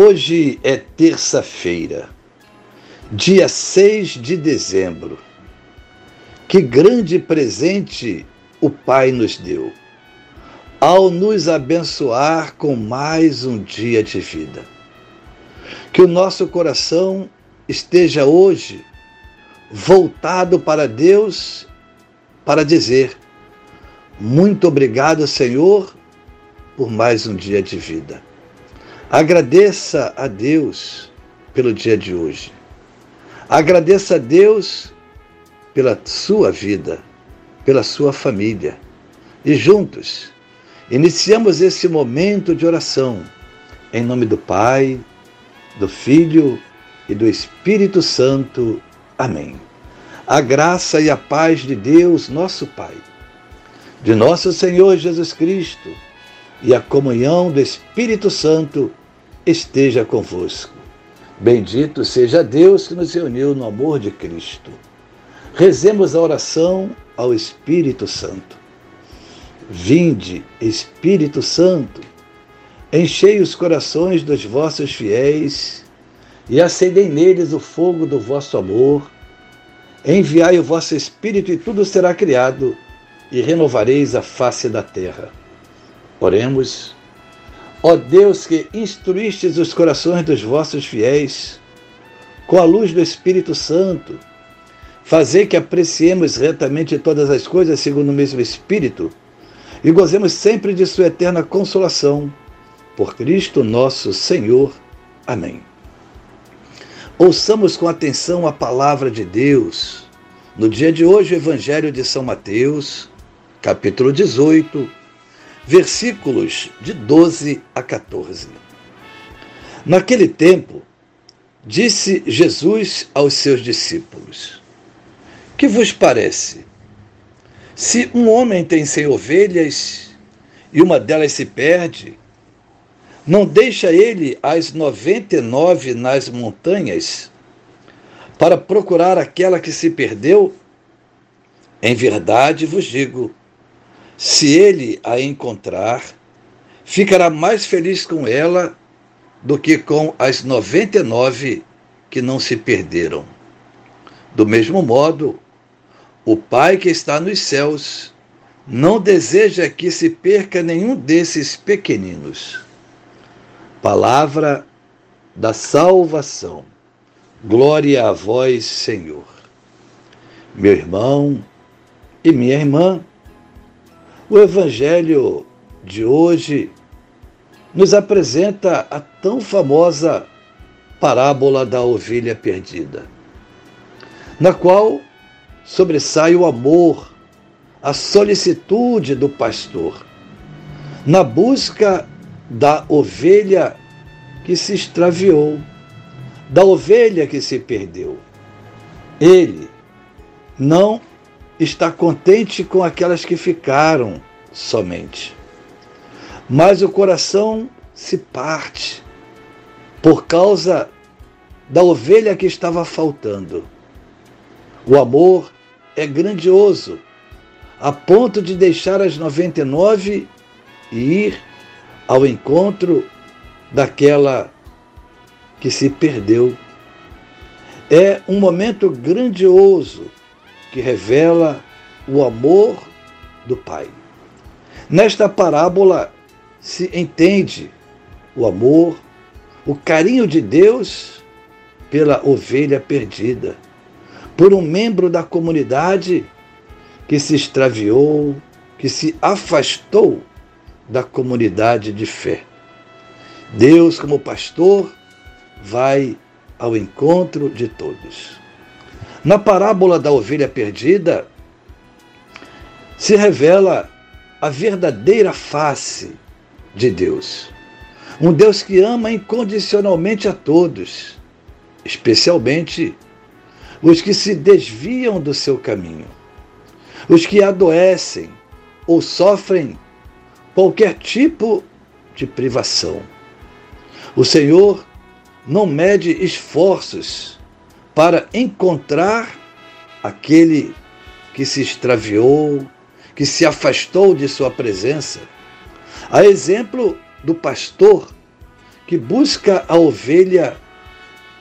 Hoje é terça-feira, dia 6 de dezembro. Que grande presente o Pai nos deu, ao nos abençoar com mais um dia de vida. Que o nosso coração esteja hoje voltado para Deus para dizer: Muito obrigado, Senhor, por mais um dia de vida. Agradeça a Deus pelo dia de hoje. Agradeça a Deus pela sua vida, pela sua família. E juntos, iniciamos esse momento de oração em nome do Pai, do Filho e do Espírito Santo. Amém. A graça e a paz de Deus, nosso Pai, de nosso Senhor Jesus Cristo e a comunhão do Espírito Santo esteja convosco. Bendito seja Deus que nos reuniu no amor de Cristo. Rezemos a oração ao Espírito Santo. Vinde, Espírito Santo, enchei os corações dos vossos fiéis e acendei neles o fogo do vosso amor. Enviai o vosso Espírito e tudo será criado, e renovareis a face da terra. Oremos. Ó Deus que instruístes os corações dos vossos fiéis, com a luz do Espírito Santo, fazer que apreciemos retamente todas as coisas segundo o mesmo Espírito e gozemos sempre de Sua eterna consolação. Por Cristo nosso Senhor. Amém. Ouçamos com atenção a palavra de Deus. No dia de hoje, o Evangelho de São Mateus, capítulo 18, versículos de 12 a 14. Naquele tempo, disse Jesus aos seus discípulos: Que vos parece? Se um homem tem cem ovelhas e uma delas se perde, não deixa ele as noventa e nove nas montanhas para procurar aquela que se perdeu? Em verdade vos digo, se ele a encontrar, ficará mais feliz com ela do que com as 99 que não se perderam. Do mesmo modo, o Pai que está nos céus não deseja que se perca nenhum desses pequeninos. Palavra da salvação. Glória a vós, Senhor. Meu irmão e minha irmã, o Evangelho de hoje nos apresenta a tão famosa parábola da ovelha perdida, na qual sobressai o amor, a solicitude do pastor, na busca da ovelha que se extraviou, da ovelha que se perdeu. Ele não está contente com aquelas que ficaram somente. Mas o coração se parte por causa da ovelha que estava faltando. O amor é grandioso, a ponto de deixar as 99 e ir ao encontro daquela que se perdeu. É um momento grandioso que revela o amor do Pai. Nesta parábola se entende o amor, o carinho de Deus pela ovelha perdida, por um membro da comunidade que se extraviou, que se afastou da comunidade de fé. Deus, como pastor, vai ao encontro de todos. Na parábola da ovelha perdida, se revela a verdadeira face de Deus. Um Deus que ama incondicionalmente a todos especialmente os que se desviam do seu caminho, os que adoecem ou sofrem qualquer tipo de privação. O Senhor não mede esforços para encontrar aquele que se extraviou, que se afastou de sua presença. A exemplo do pastor que busca a ovelha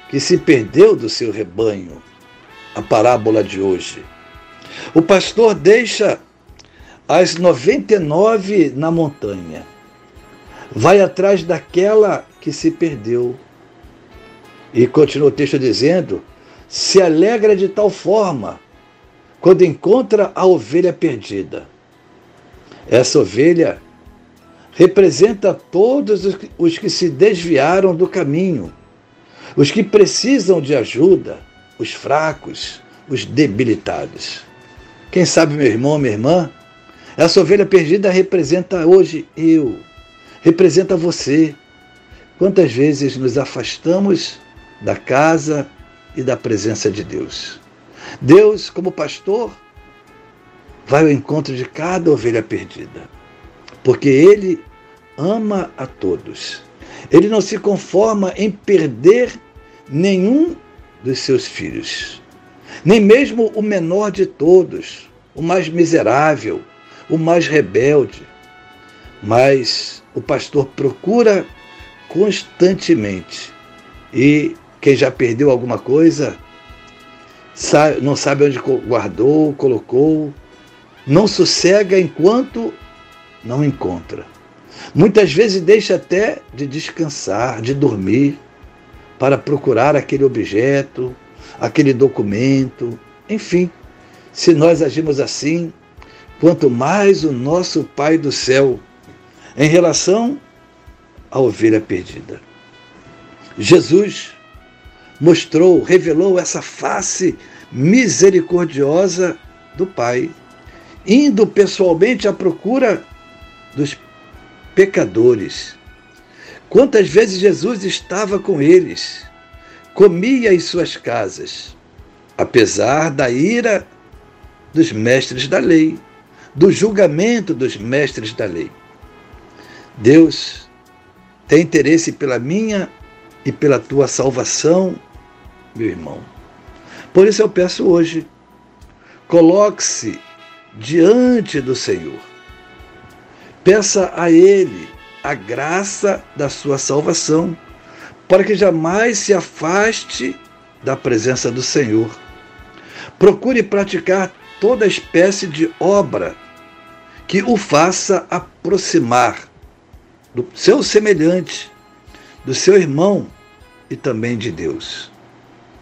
que se perdeu do seu rebanho, a parábola de hoje. O pastor deixa as 99 na montanha, vai atrás daquela que se perdeu. E continua o texto dizendo: se alegra de tal forma quando encontra a ovelha perdida. Essa ovelha representa todos os que se desviaram do caminho, os que precisam de ajuda, os fracos, os debilitados. Quem sabe, meu irmão, minha irmã, essa ovelha perdida representa hoje eu, representa você. Quantas vezes nos afastamos da casa e da presença de Deus? Deus, como pastor, vai ao encontro de cada ovelha perdida, porque Ele ama a todos. Ele não se conforma em perder nenhum dos seus filhos, nem mesmo o menor de todos, o mais miserável, o mais rebelde. Mas o pastor procura constantemente e quem já perdeu alguma coisa não sabe onde guardou, colocou, não sossega enquanto não encontra. Muitas vezes deixa até de descansar, de dormir, para procurar aquele objeto, aquele documento, enfim. Se nós agimos assim, quanto mais o nosso Pai do céu em relação à ovelha perdida. Jesus mostrou, revelou essa face misericordiosa do Pai, indo pessoalmente à procura dos pecadores. Quantas vezes Jesus estava com eles, comia em suas casas, apesar da ira dos mestres da lei, do julgamento dos mestres da lei. Deus tem interesse pela minha e pela tua salvação, meu irmão. Por isso eu peço hoje, coloque-se diante do Senhor. Peça a Ele a graça da sua salvação, para que jamais se afaste da presença do Senhor. Procure praticar toda espécie de obra que o faça aproximar do seu semelhante, do seu irmão e também de Deus.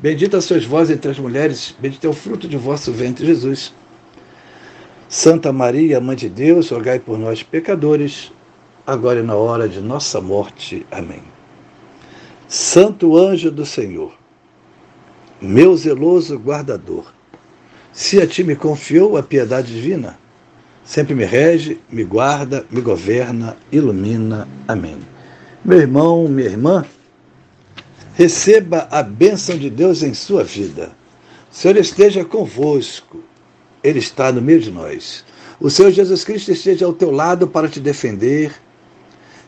Bendita sois vós entre as mulheres, bendito é o fruto de vosso ventre, Jesus. Santa Maria, Mãe de Deus, rogai por nós, pecadores, agora e na hora de nossa morte. Amém. Santo anjo do Senhor, meu zeloso guardador, se a ti me confiou a piedade divina, sempre me rege, me guarda, me governa, ilumina. Amém. Meu irmão, minha irmã, Receba a bênção de Deus em sua vida. O Senhor esteja convosco. Ele está no meio de nós. O Senhor Jesus Cristo esteja ao teu lado para te defender,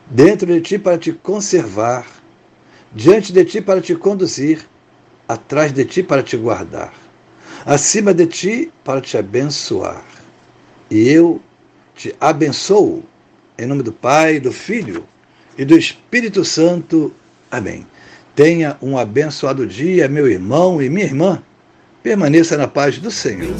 dentro de ti para te conservar, diante de ti para te conduzir, atrás de ti para te guardar, acima de ti para te abençoar. E eu te abençoo, em nome do Pai, do Filho e do Espírito Santo. Amém. Tenha um abençoado dia, meu irmão e minha irmã. Permaneça na paz do Senhor.